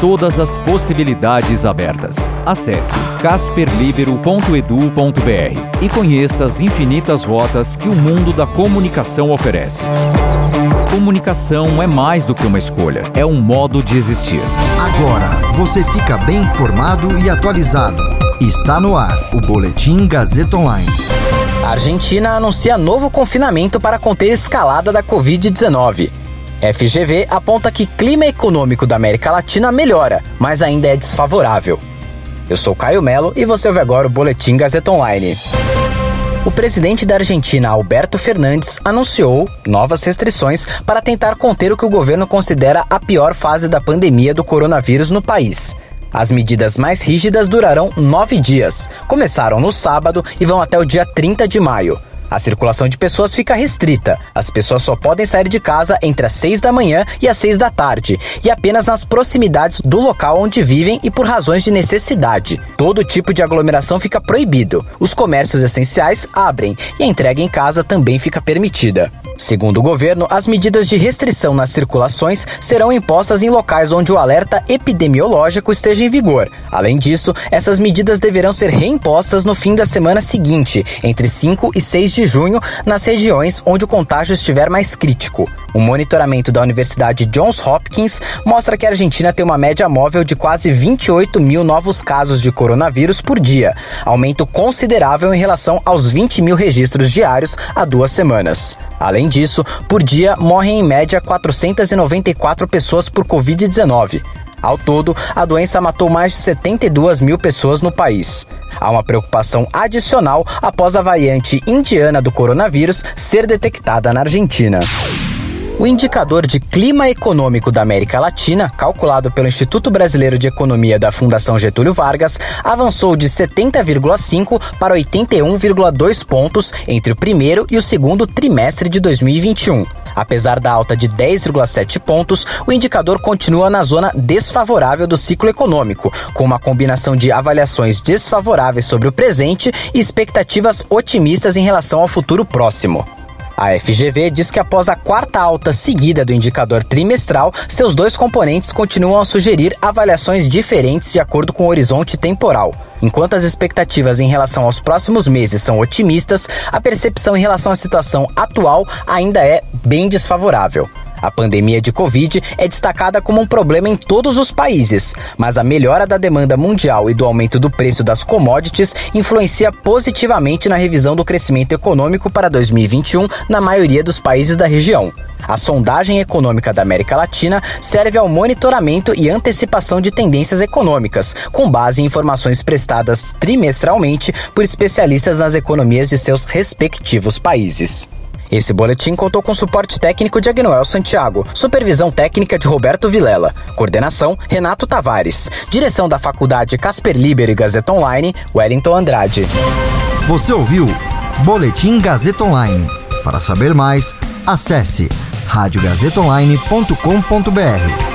Todas as possibilidades abertas. Acesse casperlibero.edu.br e conheça as infinitas rotas que o mundo da comunicação oferece. Comunicação é mais do que uma escolha, é um modo de existir. Agora você fica bem informado e atualizado. Está no ar o Boletim Gazeta Online. A Argentina anuncia novo confinamento para conter a escalada da Covid-19. FGV aponta que clima econômico da América Latina melhora, mas ainda é desfavorável. Eu sou Caio Melo e você ouve agora o Boletim Gazeta Online. O presidente da Argentina, Alberto Fernandes, anunciou novas restrições para tentar conter o que o governo considera a pior fase da pandemia do coronavírus no país. As medidas mais rígidas durarão nove dias. Começaram no sábado e vão até o dia 30 de maio. A circulação de pessoas fica restrita. As pessoas só podem sair de casa entre as 6 da manhã e as 6 da tarde, e apenas nas proximidades do local onde vivem e por razões de necessidade. Todo tipo de aglomeração fica proibido. Os comércios essenciais abrem e a entrega em casa também fica permitida. Segundo o governo, as medidas de restrição nas circulações serão impostas em locais onde o alerta epidemiológico esteja em vigor. Além disso, essas medidas deverão ser reimpostas no fim da semana seguinte, entre 5 e 6 de junho, nas regiões onde o contágio estiver mais crítico. O monitoramento da Universidade Johns Hopkins mostra que a Argentina tem uma média móvel de quase 28 mil novos casos de coronavírus por dia, aumento considerável em relação aos 20 mil registros diários há duas semanas. Além disso, por dia morrem em média 494 pessoas por Covid-19. Ao todo, a doença matou mais de 72 mil pessoas no país. Há uma preocupação adicional após a variante indiana do coronavírus ser detectada na Argentina. O indicador de clima econômico da América Latina, calculado pelo Instituto Brasileiro de Economia da Fundação Getúlio Vargas, avançou de 70,5 para 81,2 pontos entre o primeiro e o segundo trimestre de 2021. Apesar da alta de 10,7 pontos, o indicador continua na zona desfavorável do ciclo econômico, com uma combinação de avaliações desfavoráveis sobre o presente e expectativas otimistas em relação ao futuro próximo. A FGV diz que após a quarta alta seguida do indicador trimestral, seus dois componentes continuam a sugerir avaliações diferentes de acordo com o horizonte temporal. Enquanto as expectativas em relação aos próximos meses são otimistas, a percepção em relação à situação atual ainda é bem desfavorável. A pandemia de Covid é destacada como um problema em todos os países, mas a melhora da demanda mundial e do aumento do preço das commodities influencia positivamente na revisão do crescimento econômico para 2021 na maioria dos países da região. A sondagem econômica da América Latina serve ao monitoramento e antecipação de tendências econômicas, com base em informações prestadas trimestralmente por especialistas nas economias de seus respectivos países. Esse boletim contou com suporte técnico de Agnoel Santiago, supervisão técnica de Roberto Vilela, coordenação Renato Tavares, direção da Faculdade Casper Liber e Gazeta Online, Wellington Andrade. Você ouviu Boletim Gazeta Online. Para saber mais, acesse radiogazetaonline.com.br.